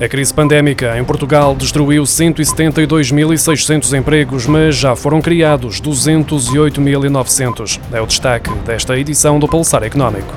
A crise pandémica em Portugal destruiu 172.600 empregos, mas já foram criados 208.900. É o destaque desta edição do Pulsar Económico.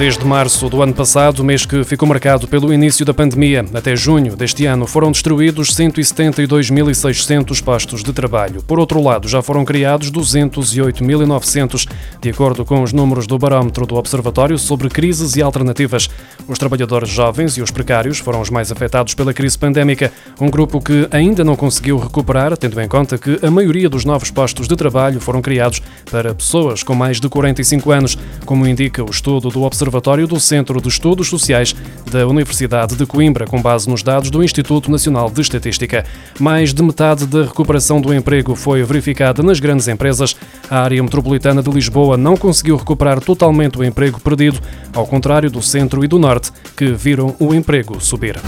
Desde março do ano passado, mês que ficou marcado pelo início da pandemia, até junho deste ano, foram destruídos 172.600 postos de trabalho. Por outro lado, já foram criados 208.900, de acordo com os números do barómetro do Observatório sobre Crises e Alternativas. Os trabalhadores jovens e os precários foram os mais afetados pela crise pandémica, um grupo que ainda não conseguiu recuperar, tendo em conta que a maioria dos novos postos de trabalho foram criados para pessoas com mais de 45 anos, como indica o estudo do Observatório Observatório do Centro de Estudos Sociais da Universidade de Coimbra, com base nos dados do Instituto Nacional de Estatística. Mais de metade da recuperação do emprego foi verificada nas grandes empresas. A área metropolitana de Lisboa não conseguiu recuperar totalmente o emprego perdido, ao contrário do centro e do norte, que viram o emprego subir.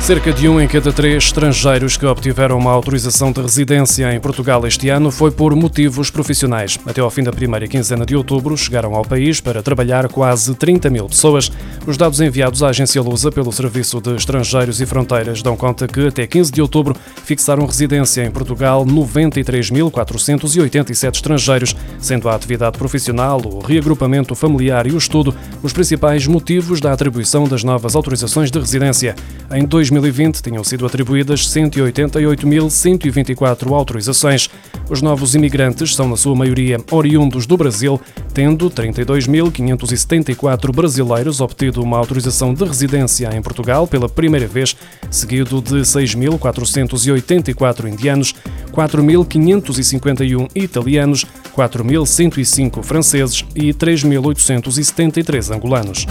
Cerca de um em cada três estrangeiros que obtiveram uma autorização de residência em Portugal este ano foi por motivos profissionais. Até ao fim da primeira quinzena de outubro, chegaram ao país para trabalhar quase 30 mil pessoas. Os dados enviados à agência Lusa pelo Serviço de Estrangeiros e Fronteiras dão conta que até 15 de outubro fixaram residência em Portugal 93.487 estrangeiros, sendo a atividade profissional, o reagrupamento familiar e o estudo os principais motivos da atribuição das novas autorizações de residência. Em 2020 tinham sido atribuídas 188.124 autorizações. Os novos imigrantes são, na sua maioria, oriundos do Brasil, tendo 32.574 brasileiros obtido uma autorização de residência em Portugal pela primeira vez, seguido de 6.484 indianos, 4.551 italianos, 4.105 franceses e 3.873 angolanos.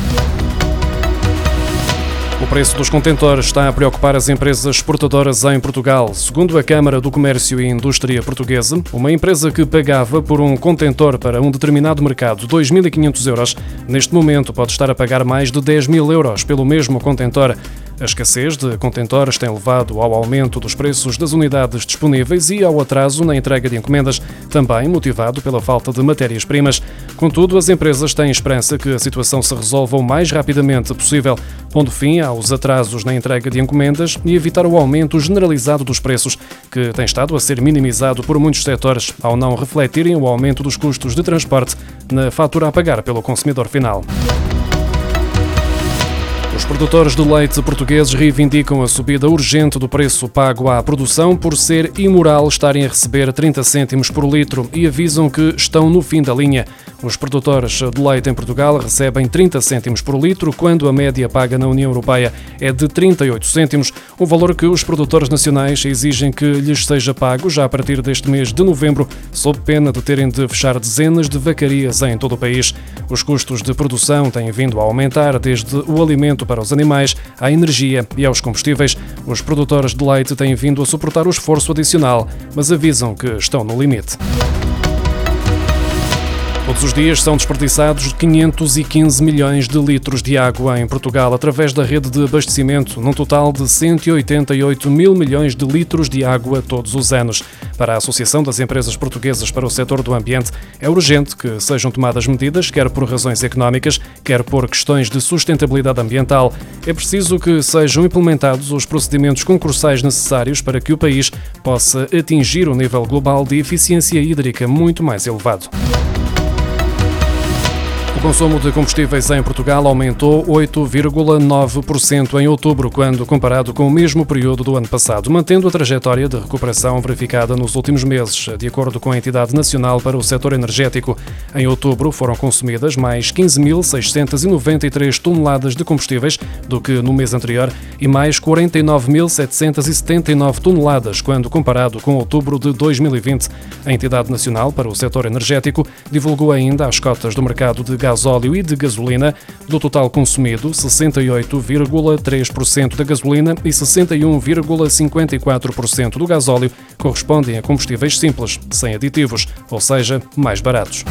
Preço dos contentores está a preocupar as empresas exportadoras em Portugal. Segundo a Câmara do Comércio e Indústria Portuguesa, uma empresa que pagava por um contentor para um determinado mercado 2.500 euros, neste momento pode estar a pagar mais de 10 mil euros pelo mesmo contentor. A escassez de contentores tem levado ao aumento dos preços das unidades disponíveis e ao atraso na entrega de encomendas, também motivado pela falta de matérias-primas. Contudo, as empresas têm esperança que a situação se resolva o mais rapidamente possível, pondo fim aos atrasos na entrega de encomendas e evitar o aumento generalizado dos preços, que tem estado a ser minimizado por muitos setores ao não refletirem o aumento dos custos de transporte na fatura a pagar pelo consumidor final. Os produtores de leite portugueses reivindicam a subida urgente do preço pago à produção por ser imoral estarem a receber 30 cêntimos por litro e avisam que estão no fim da linha. Os produtores de leite em Portugal recebem 30 cêntimos por litro, quando a média paga na União Europeia é de 38 cêntimos, um valor que os produtores nacionais exigem que lhes seja pago já a partir deste mês de novembro, sob pena de terem de fechar dezenas de vacarias em todo o país. Os custos de produção têm vindo a aumentar desde o alimento para os animais, à energia e aos combustíveis. Os produtores de leite têm vindo a suportar o esforço adicional, mas avisam que estão no limite. Todos os dias são desperdiçados 515 milhões de litros de água em Portugal através da rede de abastecimento, num total de 188 mil milhões de litros de água todos os anos. Para a Associação das Empresas Portuguesas para o Setor do Ambiente, é urgente que sejam tomadas medidas, quer por razões económicas, quer por questões de sustentabilidade ambiental. É preciso que sejam implementados os procedimentos concursais necessários para que o país possa atingir um nível global de eficiência hídrica muito mais elevado. O consumo de combustíveis em Portugal aumentou 8,9% em outubro, quando comparado com o mesmo período do ano passado, mantendo a trajetória de recuperação verificada nos últimos meses, de acordo com a Entidade Nacional para o Setor Energético. Em outubro foram consumidas mais 15.693 toneladas de combustíveis do que no mês anterior e mais 49.779 toneladas quando comparado com outubro de 2020. A Entidade Nacional para o Setor Energético divulgou ainda as cotas do mercado de gasóleo e de gasolina. Do total consumido, 68,3% da gasolina e 61,54% do gasóleo correspondem a combustíveis simples, sem aditivos, ou seja, mais baratos.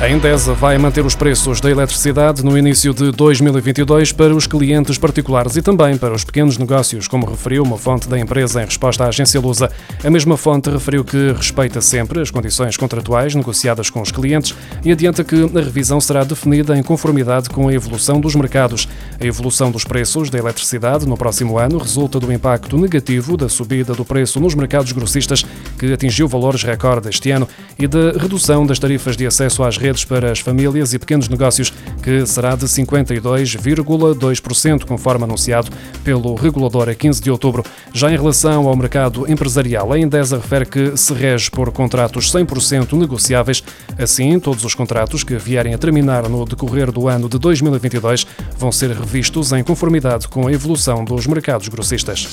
A Endesa vai manter os preços da eletricidade no início de 2022 para os clientes particulares e também para os pequenos negócios, como referiu uma fonte da empresa em resposta à agência Lusa. A mesma fonte referiu que respeita sempre as condições contratuais negociadas com os clientes e adianta que a revisão será definida em conformidade com a evolução dos mercados. A evolução dos preços da eletricidade no próximo ano resulta do impacto negativo da subida do preço nos mercados grossistas, que atingiu valores recorde este ano, e da redução das tarifas de acesso às redes redes para as famílias e pequenos negócios, que será de 52,2%, conforme anunciado pelo regulador a 15 de outubro. Já em relação ao mercado empresarial, a Endesa refere que se rege por contratos 100% negociáveis. Assim, todos os contratos que vierem a terminar no decorrer do ano de 2022 vão ser revistos em conformidade com a evolução dos mercados grossistas.